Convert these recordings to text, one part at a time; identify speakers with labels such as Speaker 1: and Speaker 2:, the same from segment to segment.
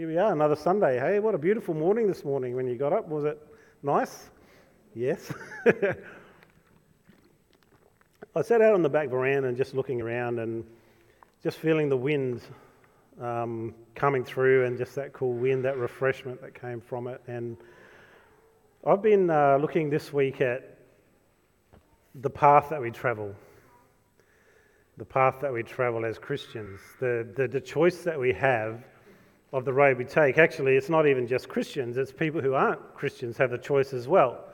Speaker 1: Here we are, another Sunday. Hey, what a beautiful morning this morning when you got up. Was it nice? Yes. I sat out on the back veranda and just looking around and just feeling the wind um, coming through and just that cool wind, that refreshment that came from it. And I've been uh, looking this week at the path that we travel, the path that we travel as Christians, the, the, the choice that we have of the road we take. Actually, it's not even just Christians, it's people who aren't Christians have the choice as well.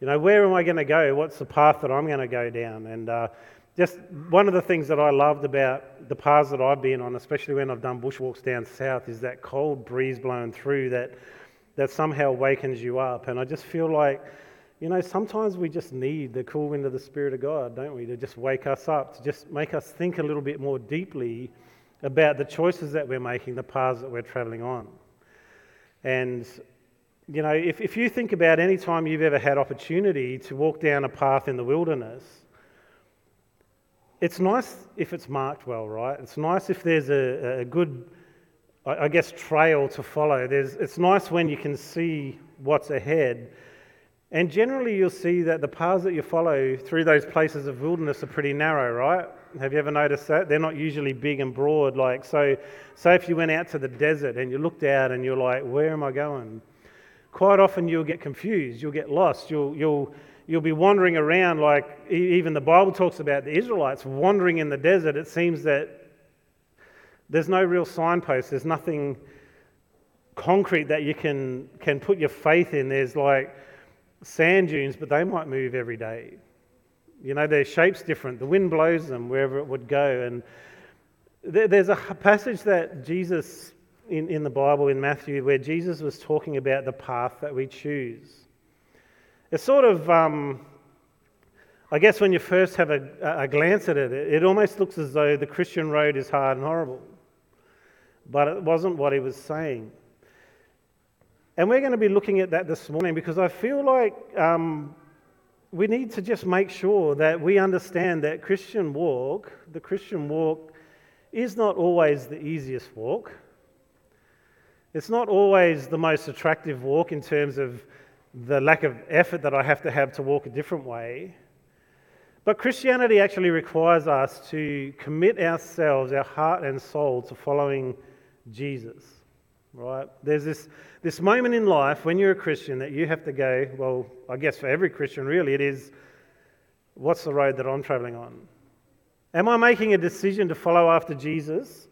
Speaker 1: You know, where am I going to go? What's the path that I'm going to go down? And uh, just one of the things that I loved about the paths that I've been on, especially when I've done bushwalks down south, is that cold breeze blowing through that, that somehow wakens you up. And I just feel like, you know, sometimes we just need the cool wind of the Spirit of God, don't we, to just wake us up, to just make us think a little bit more deeply about the choices that we're making, the paths that we're traveling on. And, you know, if, if you think about any time you've ever had opportunity to walk down a path in the wilderness, it's nice if it's marked well, right? It's nice if there's a, a good, I guess, trail to follow. There's, it's nice when you can see what's ahead. And generally, you'll see that the paths that you follow through those places of wilderness are pretty narrow, right? Have you ever noticed that? They're not usually big and broad. Like, so, say if you went out to the desert and you looked out and you're like, where am I going? Quite often you'll get confused, you'll get lost, you'll, you'll, you'll be wandering around like even the Bible talks about the Israelites wandering in the desert. It seems that there's no real signpost, there's nothing concrete that you can, can put your faith in. There's like sand dunes, but they might move every day. You know, their shape's different. The wind blows them wherever it would go. And there's a passage that Jesus, in, in the Bible, in Matthew, where Jesus was talking about the path that we choose. It's sort of, um, I guess, when you first have a, a glance at it, it almost looks as though the Christian road is hard and horrible. But it wasn't what he was saying. And we're going to be looking at that this morning because I feel like um, we need to just make sure that we understand that Christian walk, the Christian walk, is not always the easiest walk. It's not always the most attractive walk in terms of the lack of effort that I have to have to walk a different way. But Christianity actually requires us to commit ourselves, our heart and soul, to following Jesus right? There's this, this moment in life when you're a Christian that you have to go, well, I guess for every Christian, really, it is what's the road that I'm traveling on? Am I making a decision to follow after Jesus?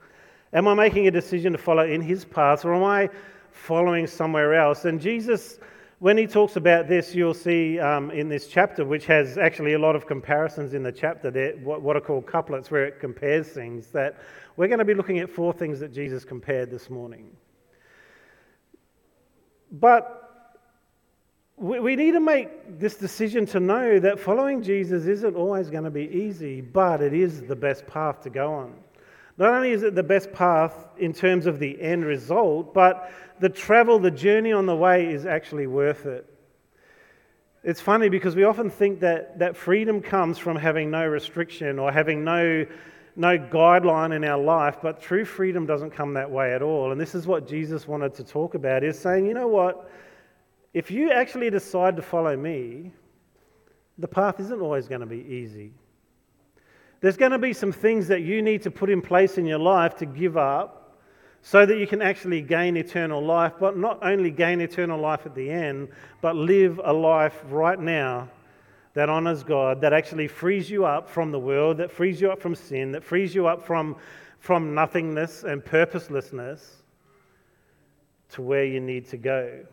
Speaker 1: Am I making a decision to follow in his path, or am I following somewhere else? And Jesus, when he talks about this, you'll see um, in this chapter, which has actually a lot of comparisons in the chapter, what, what are called couplets, where it compares things, that we're going to be looking at four things that Jesus compared this morning. But we need to make this decision to know that following Jesus isn't always going to be easy, but it is the best path to go on. Not only is it the best path in terms of the end result, but the travel, the journey on the way is actually worth it. It's funny because we often think that, that freedom comes from having no restriction or having no no guideline in our life, but true freedom doesn't come that way at all. And this is what Jesus wanted to talk about is saying, you know what? If you actually decide to follow me, the path isn't always going to be easy. There's going to be some things that you need to put in place in your life to give up so that you can actually gain eternal life, but not only gain eternal life at the end, but live a life right now that honors God, that actually frees you up from the world, that frees you up from sin, that frees you up from, from nothingness and purposelessness to where you need to go.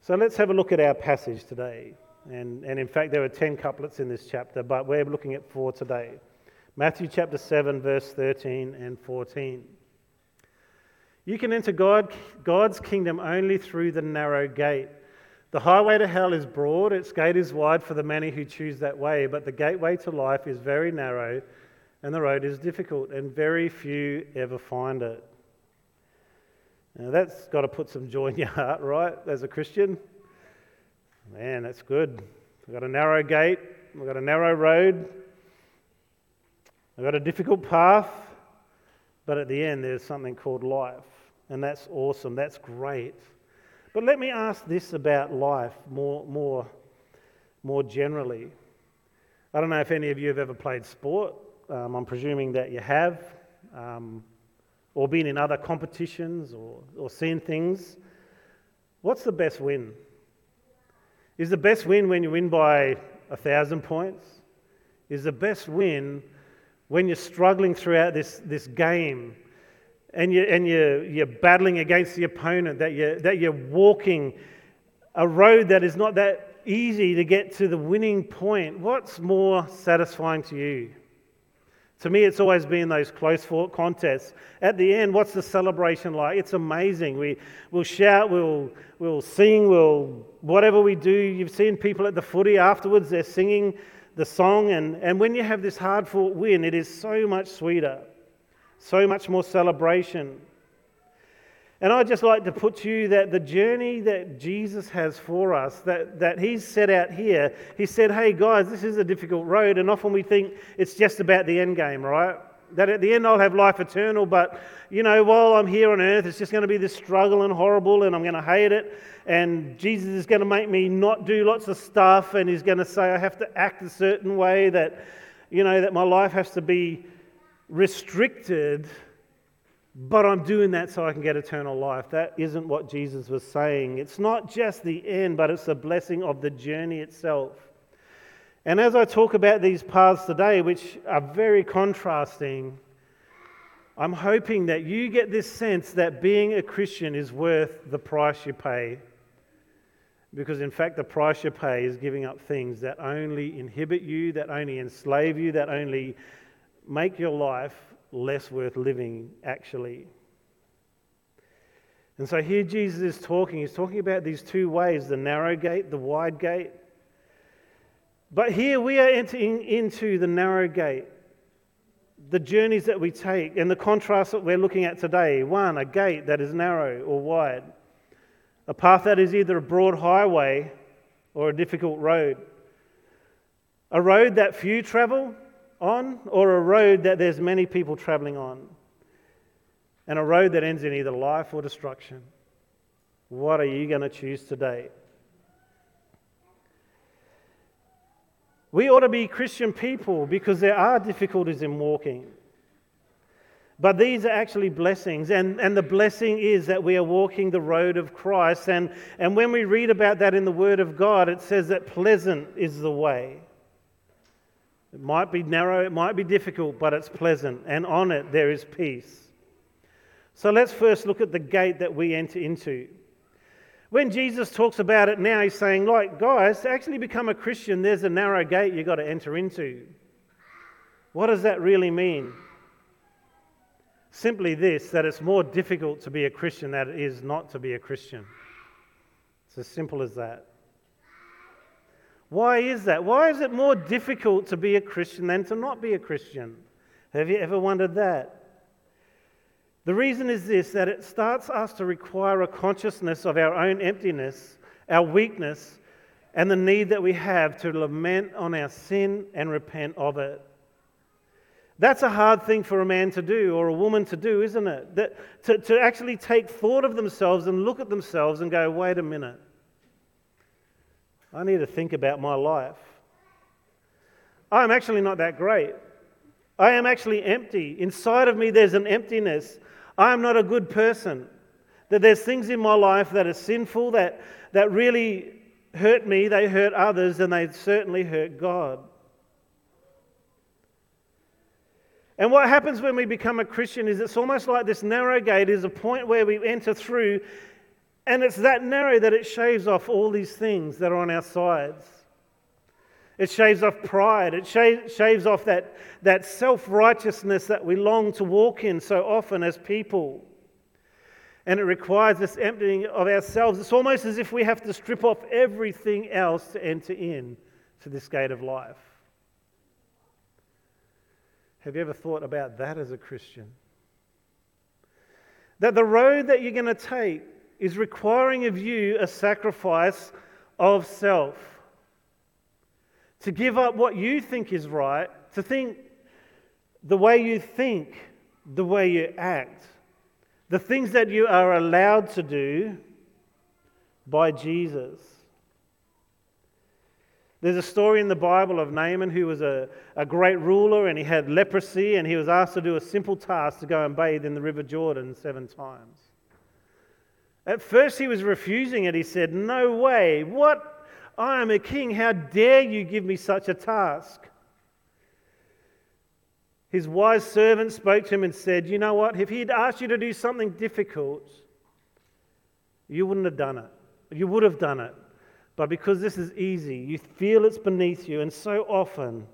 Speaker 1: So let's have a look at our passage today. And, and in fact, there are 10 couplets in this chapter, but we're looking at four today. Matthew chapter 7, verse 13 and 14. You can enter God, God's kingdom only through the narrow gate. The highway to hell is broad, its gate is wide for the many who choose that way, but the gateway to life is very narrow, and the road is difficult, and very few ever find it. Now that's got to put some joy in your heart, right, as a Christian? Man, that's good. We've got a narrow gate, we've got a narrow road, we've got a difficult path, but at the end there's something called life. And that's awesome. That's great. But let me ask this about life more, more, more generally. I don't know if any of you have ever played sport. Um, I'm presuming that you have, um, or been in other competitions or, or seen things. What's the best win? Is the best win when you win by a thousand points? Is the best win when you're struggling throughout this, this game and, you, and you're, you're battling against the opponent, that you're, that you're walking a road that is not that easy to get to the winning point, what's more satisfying to you? To me, it's always been those close fought contests. At the end, what's the celebration like? It's amazing. We, we'll shout, we'll, we'll sing, we'll, whatever we do. You've seen people at the footy afterwards, they're singing the song. And, and when you have this hard fought win, it is so much sweeter so much more celebration. And I'd just like to put to you that the journey that Jesus has for us, that, that He's set out here, He said, hey guys, this is a difficult road. And often we think it's just about the end game, right? That at the end I'll have life eternal, but you know, while I'm here on earth, it's just going to be this struggle and horrible, and I'm going to hate it. And Jesus is going to make me not do lots of stuff, and He's going to say I have to act a certain way, that, you know, that my life has to be restricted, but I'm doing that so I can get eternal life. That isn't what Jesus was saying. It's not just the end, but it's the blessing of the journey itself. And as I talk about these paths today, which are very contrasting, I'm hoping that you get this sense that being a Christian is worth the price you pay. Because, in fact, the price you pay is giving up things that only inhibit you, that only enslave you, that only make your life less worth living, actually. And so here Jesus is talking. He's talking about these two ways the narrow gate, the wide gate. But here we are entering into the narrow gate, the journeys that we take, and the contrast that we're looking at today. One, a gate that is narrow or wide, a path that is either a broad highway or a difficult road. A road that few travel, on or a road that there's many people traveling on, and a road that ends in either life or destruction. What are you going to choose today? We ought to be Christian people because there are difficulties in walking. But these are actually blessings, and, and the blessing is that we are walking the road of Christ. And, and when we read about that in the Word of God, it says that pleasant is the way. It might be narrow, it might be difficult, but it's pleasant, and on it there is peace. So let's first look at the gate that we enter into. When Jesus talks about it now, he's saying, like, guys, to actually become a Christian, there's a narrow gate you've got to enter into. What does that really mean? Simply this that it's more difficult to be a Christian than it is not to be a Christian. It's as simple as that. Why is that? Why is it more difficult to be a Christian than to not be a Christian? Have you ever wondered that? The reason is this that it starts us to require a consciousness of our own emptiness, our weakness, and the need that we have to lament on our sin and repent of it. That's a hard thing for a man to do or a woman to do, isn't it? That, to, to actually take thought of themselves and look at themselves and go, wait a minute. I need to think about my life. I'm actually not that great. I am actually empty. Inside of me, there's an emptiness. I am not a good person. That there's things in my life that are sinful, that, that really hurt me, they hurt others, and they certainly hurt God. And what happens when we become a Christian is it's almost like this narrow gate is a point where we enter through and it's that narrow that it shaves off all these things that are on our sides. It shaves off pride. It shaves off that, that self righteousness that we long to walk in so often as people. And it requires this emptying of ourselves. It's almost as if we have to strip off everything else to enter in to this gate of life. Have you ever thought about that as a Christian? That the road that you're going to take is requiring of you a sacrifice of self. To give up what you think is right, to think the way you think, the way you act, The things that you are allowed to do by Jesus. There's a story in the Bible of Naaman who was a, a great ruler and he had leprosy and he was asked to do a simple task to go and bathe in the River Jordan seven times. At first he was refusing it. He said, No way. What? I am a king. How dare you give me such a task? His wise servant spoke to him and said, You know what? If he had asked you to do something difficult, you wouldn't have done it. You would have done it. But because this is easy, you feel it's beneath you, and so often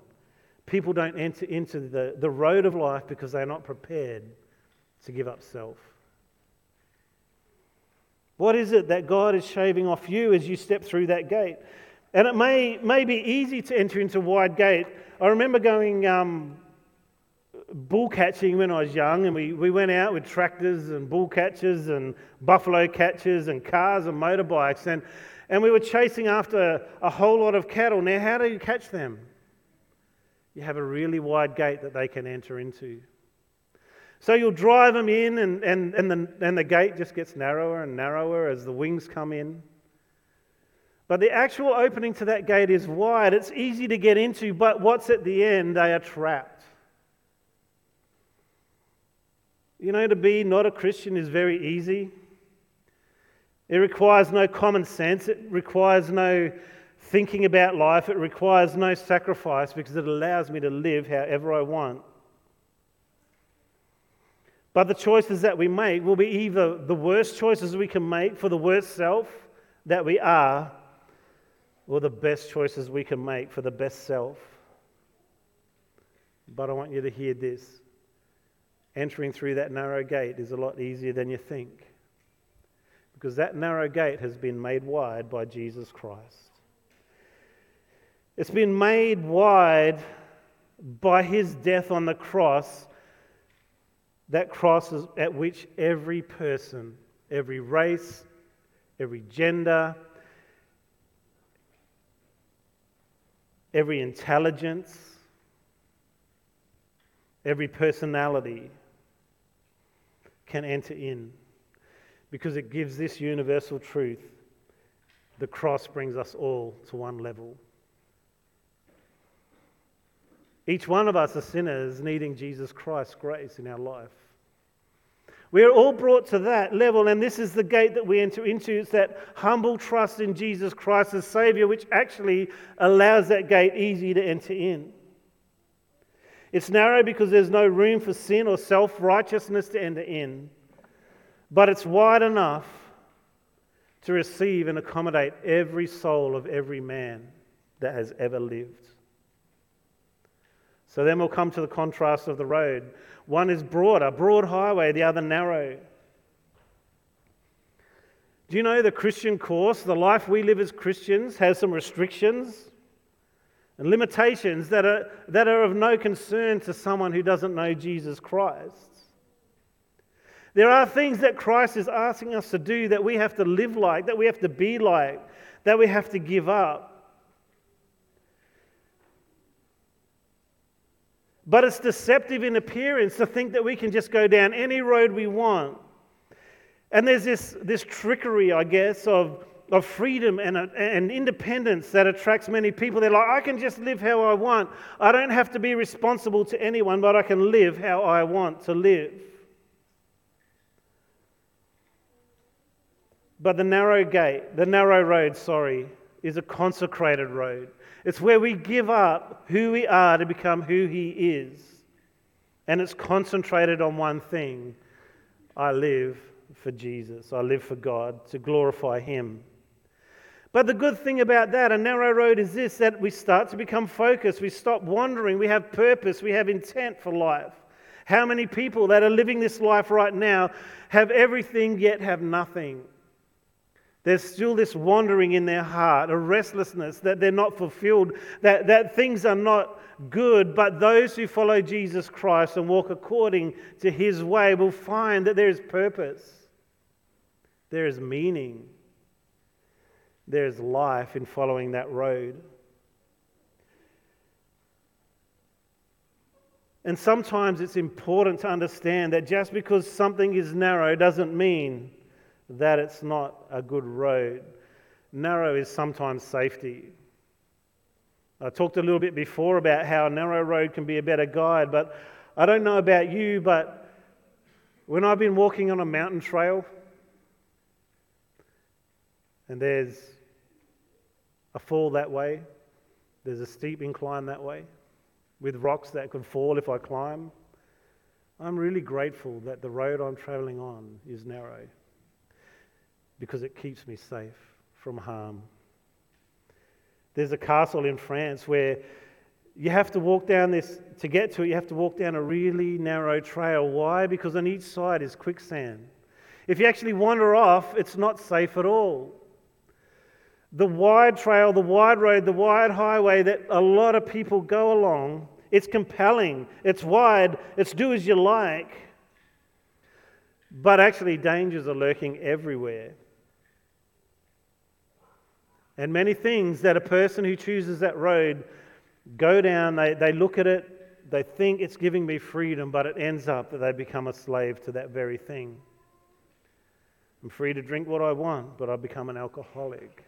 Speaker 1: people don't enter into the, the road of life because they're not prepared to give up self. What is it that God is shaving off you as you step through that gate? And it may, may be easy to enter into a wide gate. I remember going um, bull catching when I was young, and we, we went out with tractors and bull catchers and buffalo catchers and cars and motorbikes. And and we were chasing after a whole lot of cattle. Now, how do you catch them? You have a really wide gate that they can enter into. So you'll drive them in, and, and, and, the, and the gate just gets narrower and narrower as the wings come in. But the actual opening to that gate is wide. It's easy to get into, but what's at the end? They are trapped. You know, to be not a Christian is very easy. It requires no common sense. It requires no thinking about life. It requires no sacrifice because it allows me to live however I want. But the choices that we make will be either the worst choices we can make for the worst self that we are, or the best choices we can make for the best self. But I want you to hear this entering through that narrow gate is a lot easier than you think because that narrow gate has been made wide by Jesus Christ. It's been made wide by his death on the cross, that cross is at which every person, every race, every gender, every intelligence, every personality can enter in because it gives this universal truth the cross brings us all to one level. Each one of us are sinners needing Jesus Christ's grace in our life. We are all brought to that level, and this is the gate that we enter into. It's that humble trust in Jesus Christ as Savior, which actually allows that gate easy to enter in. It's narrow because there's no room for sin or self righteousness to enter in but it's wide enough to receive and accommodate every soul of every man that has ever lived. So then we'll come to the contrast of the road. One is broad, a broad highway, the other narrow. Do you know the Christian course, the life we live as Christians, has some restrictions and limitations that are, that are of no concern to someone who doesn't know Jesus Christ? There are things that Christ is asking us to do that we have to live like, that we have to be like, that we have to give up. But it's deceptive in appearance to think that we can just go down any road we want. And there's this, this trickery, I guess, of, of freedom and, uh, and independence that attracts many people. They're like, I can just live how I want. I don't have to be responsible to anyone, but I can live how I want to live. But the narrow gate, the narrow road, sorry, is a consecrated road. It's where we give up who we are to become who He is. And it's concentrated on one thing I live for Jesus, I live for God, to glorify Him. But the good thing about that, a narrow road, is this that we start to become focused. We stop wandering. We have purpose. We have intent for life. How many people that are living this life right now have everything yet have nothing? There's still this wandering in their heart, a restlessness that they're not fulfilled, that, that things are not good. But those who follow Jesus Christ and walk according to his way will find that there is purpose, there is meaning, there is life in following that road. And sometimes it's important to understand that just because something is narrow doesn't mean that it's not a good road. Narrow is sometimes safety. I talked a little bit before about how a narrow road can be a better guide, but I don't know about you, but when I've been walking on a mountain trail and there's a fall that way, there's a steep incline that way with rocks that could fall if I climb, I'm really grateful that the road I'm traveling on is narrow because it keeps me safe from harm. There's a castle in France where you have to walk down this, to get to it, you have to walk down a really narrow trail. Why? Because on each side is quicksand. If you actually wander off, it's not safe at all. The wide trail, the wide road, the wide highway that a lot of people go along, it's compelling, it's wide, it's do as you like. But actually, dangers are lurking everywhere. And many things that a person who chooses that road go down, they, they look at it, they think it's giving me freedom, but it ends up that they become a slave to that very thing. I'm free to drink what I want, but I become an alcoholic.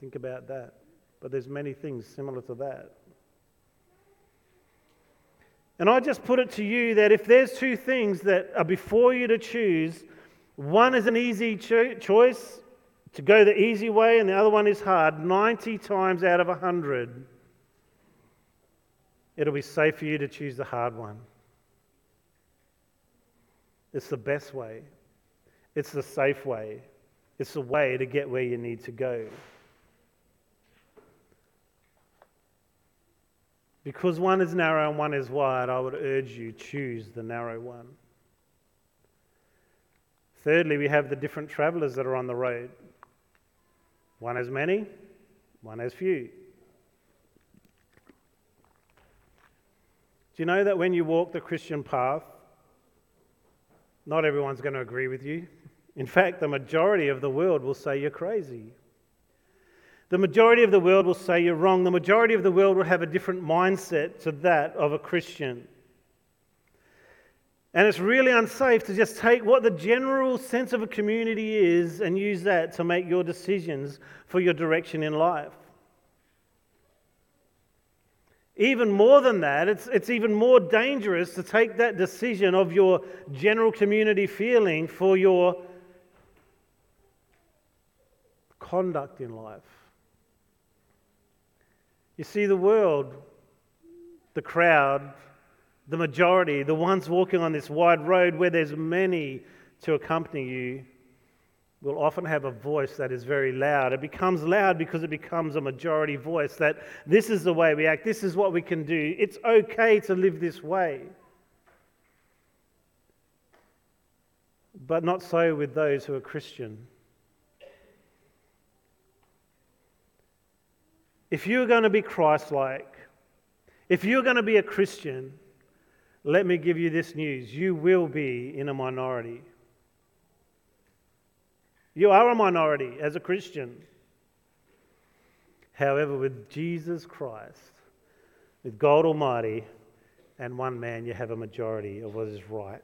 Speaker 1: Think about that. But there's many things similar to that. And I just put it to you that if there's two things that are before you to choose, one is an easy cho- choice to go the easy way, and the other one is hard, 90 times out of 100, it'll be safe for you to choose the hard one. It's the best way, it's the safe way, it's the way to get where you need to go. Because one is narrow and one is wide, I would urge you choose the narrow one. Thirdly, we have the different travelers that are on the road. One has many, one has few. Do you know that when you walk the Christian path, not everyone's going to agree with you? In fact, the majority of the world will say you're crazy. The majority of the world will say you're wrong. The majority of the world will have a different mindset to that of a Christian. And it's really unsafe to just take what the general sense of a community is and use that to make your decisions for your direction in life. Even more than that, it's, it's even more dangerous to take that decision of your general community feeling for your conduct in life. You see, the world, the crowd, the majority, the ones walking on this wide road where there's many to accompany you, will often have a voice that is very loud. It becomes loud because it becomes a majority voice that this is the way we act, this is what we can do, it's okay to live this way. But not so with those who are Christian. If you're going to be Christ like, if you're going to be a Christian, let me give you this news you will be in a minority. You are a minority as a Christian. However, with Jesus Christ, with God Almighty, and one man, you have a majority of what is right.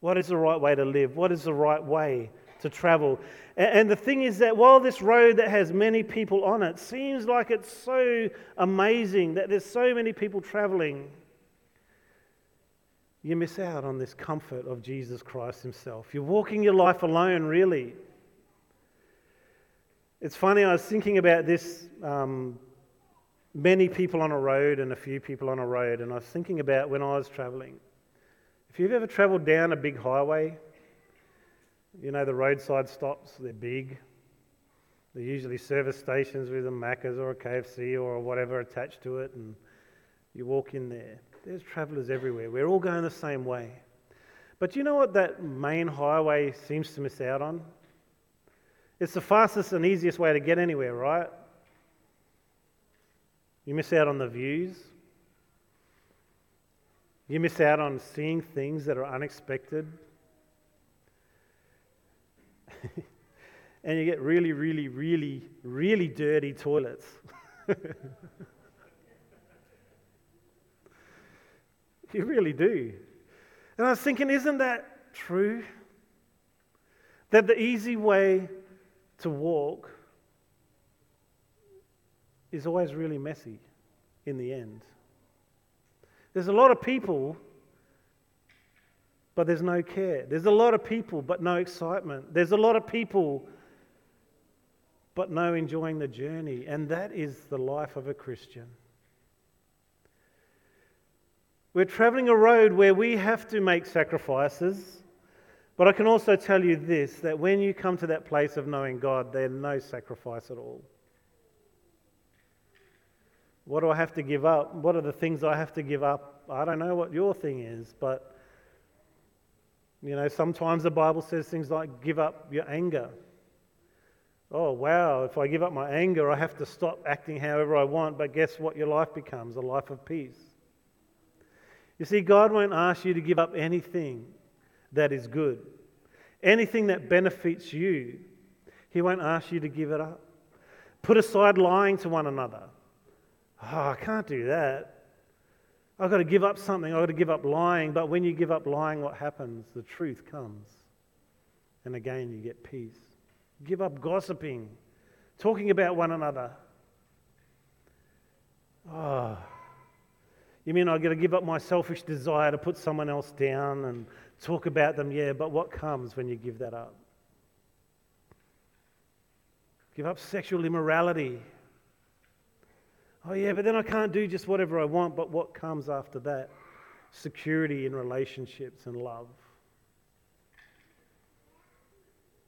Speaker 1: What is the right way to live? What is the right way to travel? And the thing is that while this road that has many people on it seems like it's so amazing that there's so many people traveling, you miss out on this comfort of Jesus Christ Himself. You're walking your life alone, really. It's funny, I was thinking about this um, many people on a road and a few people on a road, and I was thinking about when I was traveling. If you've ever traveled down a big highway, you know the roadside stops, they're big. They're usually service stations with a Macca's or a KFC or whatever attached to it, and you walk in there. There's travellers everywhere. We're all going the same way. But you know what that main highway seems to miss out on? It's the fastest and easiest way to get anywhere, right? You miss out on the views. You miss out on seeing things that are unexpected. and you get really, really, really, really dirty toilets. You really do. And I was thinking, isn't that true? That the easy way to walk is always really messy in the end. There's a lot of people, but there's no care. There's a lot of people, but no excitement. There's a lot of people, but no enjoying the journey. And that is the life of a Christian. We're traveling a road where we have to make sacrifices. But I can also tell you this that when you come to that place of knowing God, there's no sacrifice at all. What do I have to give up? What are the things I have to give up? I don't know what your thing is, but you know, sometimes the Bible says things like give up your anger. Oh, wow, if I give up my anger, I have to stop acting however I want, but guess what your life becomes? A life of peace. You see, God won't ask you to give up anything that is good, anything that benefits you. He won't ask you to give it up. Put aside lying to one another. Oh, I can't do that. I've got to give up something. I've got to give up lying. But when you give up lying, what happens? The truth comes. And again, you get peace. Give up gossiping, talking about one another. Oh, you mean I've got to give up my selfish desire to put someone else down and talk about them? Yeah, but what comes when you give that up? Give up sexual immorality. Oh, yeah, but then I can't do just whatever I want. But what comes after that? Security in relationships and love.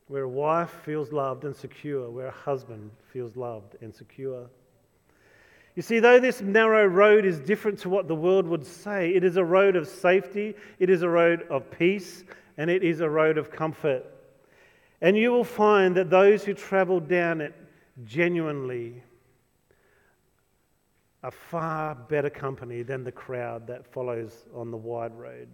Speaker 1: Where a wife feels loved and secure, where a husband feels loved and secure. You see, though this narrow road is different to what the world would say, it is a road of safety, it is a road of peace, and it is a road of comfort. And you will find that those who travel down it genuinely are far better company than the crowd that follows on the wide road.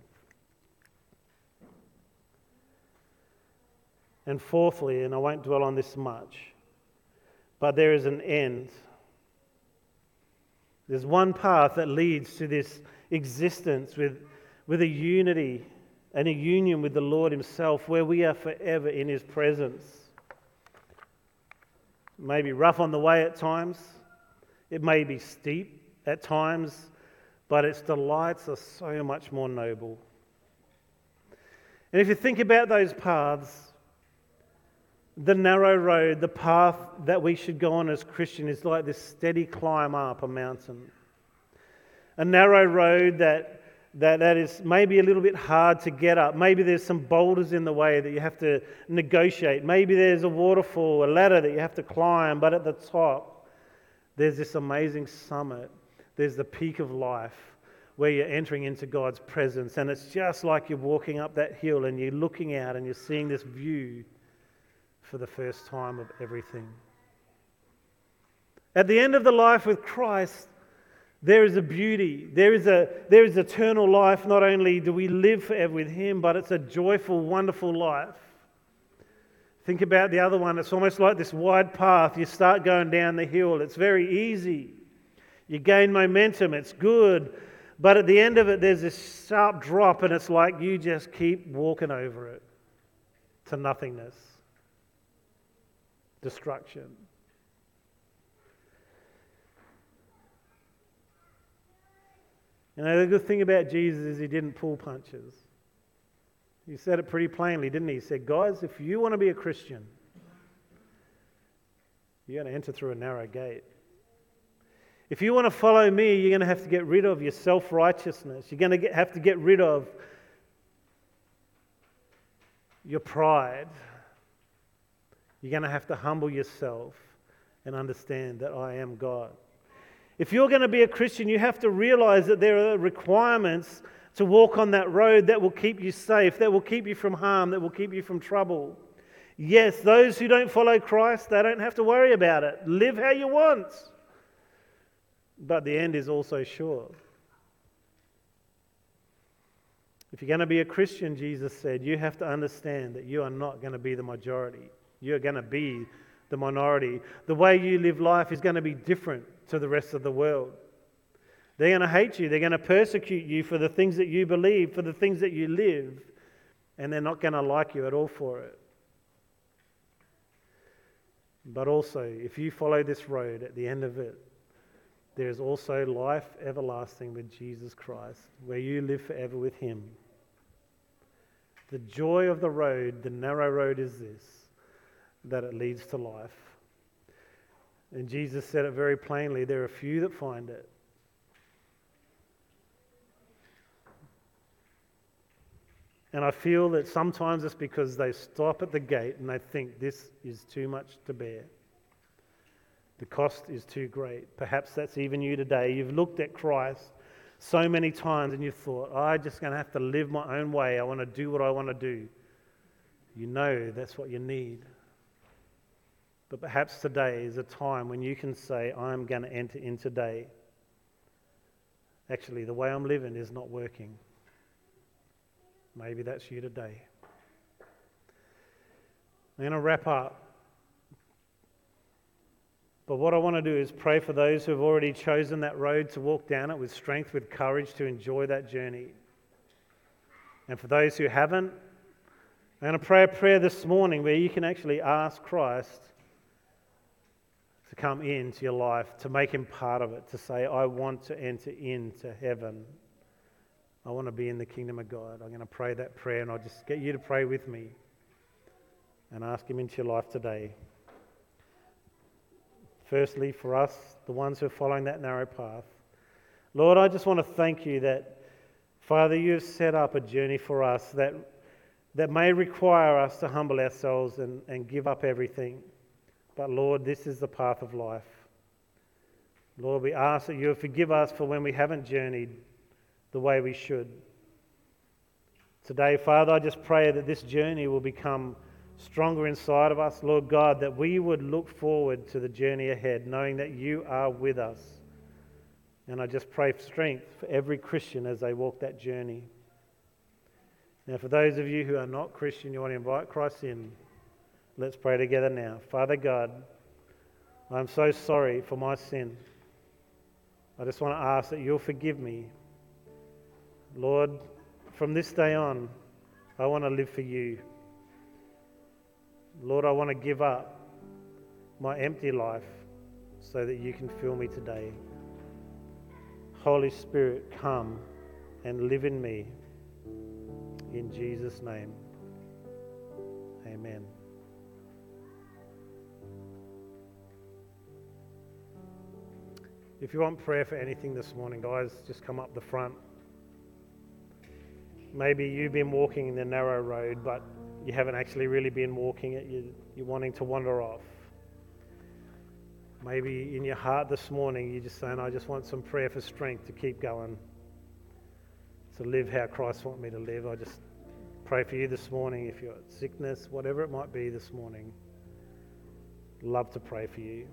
Speaker 1: And fourthly, and I won't dwell on this much, but there is an end. There's one path that leads to this existence with, with a unity and a union with the Lord Himself where we are forever in His presence. Maybe rough on the way at times it may be steep at times, but its delights are so much more noble. And if you think about those paths, the narrow road, the path that we should go on as Christian is like this steady climb up a mountain. A narrow road that, that, that is maybe a little bit hard to get up. Maybe there's some boulders in the way that you have to negotiate. Maybe there's a waterfall, a ladder that you have to climb, but at the top, there's this amazing summit. There's the peak of life where you're entering into God's presence. And it's just like you're walking up that hill and you're looking out and you're seeing this view for the first time of everything. At the end of the life with Christ, there is a beauty. There is, a, there is eternal life. Not only do we live forever with Him, but it's a joyful, wonderful life. Think about the other one. It's almost like this wide path. You start going down the hill, it's very easy. You gain momentum, it's good. But at the end of it, there's this sharp drop, and it's like you just keep walking over it to nothingness, destruction. You know, the good thing about Jesus is he didn't pull punches. He said it pretty plainly, didn't he? He said, Guys, if you want to be a Christian, you're going to enter through a narrow gate. If you want to follow me, you're going to have to get rid of your self righteousness. You're going to get, have to get rid of your pride. You're going to have to humble yourself and understand that I am God. If you're going to be a Christian, you have to realize that there are requirements to walk on that road that will keep you safe, that will keep you from harm, that will keep you from trouble. Yes, those who don't follow Christ, they don't have to worry about it. Live how you want. But the end is also sure. If you're going to be a Christian, Jesus said, you have to understand that you are not going to be the majority. You're going to be the minority. The way you live life is going to be different to the rest of the world. They're going to hate you. They're going to persecute you for the things that you believe, for the things that you live, and they're not going to like you at all for it. But also, if you follow this road at the end of it, there is also life everlasting with Jesus Christ, where you live forever with Him. The joy of the road, the narrow road, is this that it leads to life. And Jesus said it very plainly there are few that find it. And I feel that sometimes it's because they stop at the gate and they think this is too much to bear. The cost is too great. Perhaps that's even you today. You've looked at Christ so many times and you've thought, I'm just going to have to live my own way. I want to do what I want to do. You know that's what you need. But perhaps today is a time when you can say, I'm going to enter in today. Actually, the way I'm living is not working. Maybe that's you today. I'm going to wrap up. But what I want to do is pray for those who have already chosen that road to walk down it with strength, with courage to enjoy that journey. And for those who haven't, I'm going to pray a prayer this morning where you can actually ask Christ come into your life, to make him part of it, to say, I want to enter into heaven. I want to be in the kingdom of God. I'm going to pray that prayer, and I'll just get you to pray with me and ask him into your life today. Firstly, for us, the ones who are following that narrow path. Lord, I just want to thank you that, Father, you've set up a journey for us that, that may require us to humble ourselves and, and give up everything. But Lord, this is the path of life. Lord, we ask that you forgive us for when we haven't journeyed the way we should. Today, Father, I just pray that this journey will become stronger inside of us, Lord God, that we would look forward to the journey ahead, knowing that you are with us. And I just pray for strength for every Christian as they walk that journey. Now, for those of you who are not Christian, you want to invite Christ in, let's pray together now. Father God, I'm so sorry for my sin. I just want to ask that you'll forgive me. Lord, from this day on, I want to live for you. Lord, I want to give up my empty life so that you can fill me today. Holy Spirit, come and live in me. In Jesus' name, amen. If you want prayer for anything this morning, guys, just come up the front. Maybe you've been walking in the narrow road, but you haven't actually really been walking it, you, you're wanting to wander off. Maybe in your heart this morning, you're just saying, I just want some prayer for strength to keep going, to live how Christ wants me to live. I just pray for you this morning if you're sickness, whatever it might be this morning. Love to pray for you.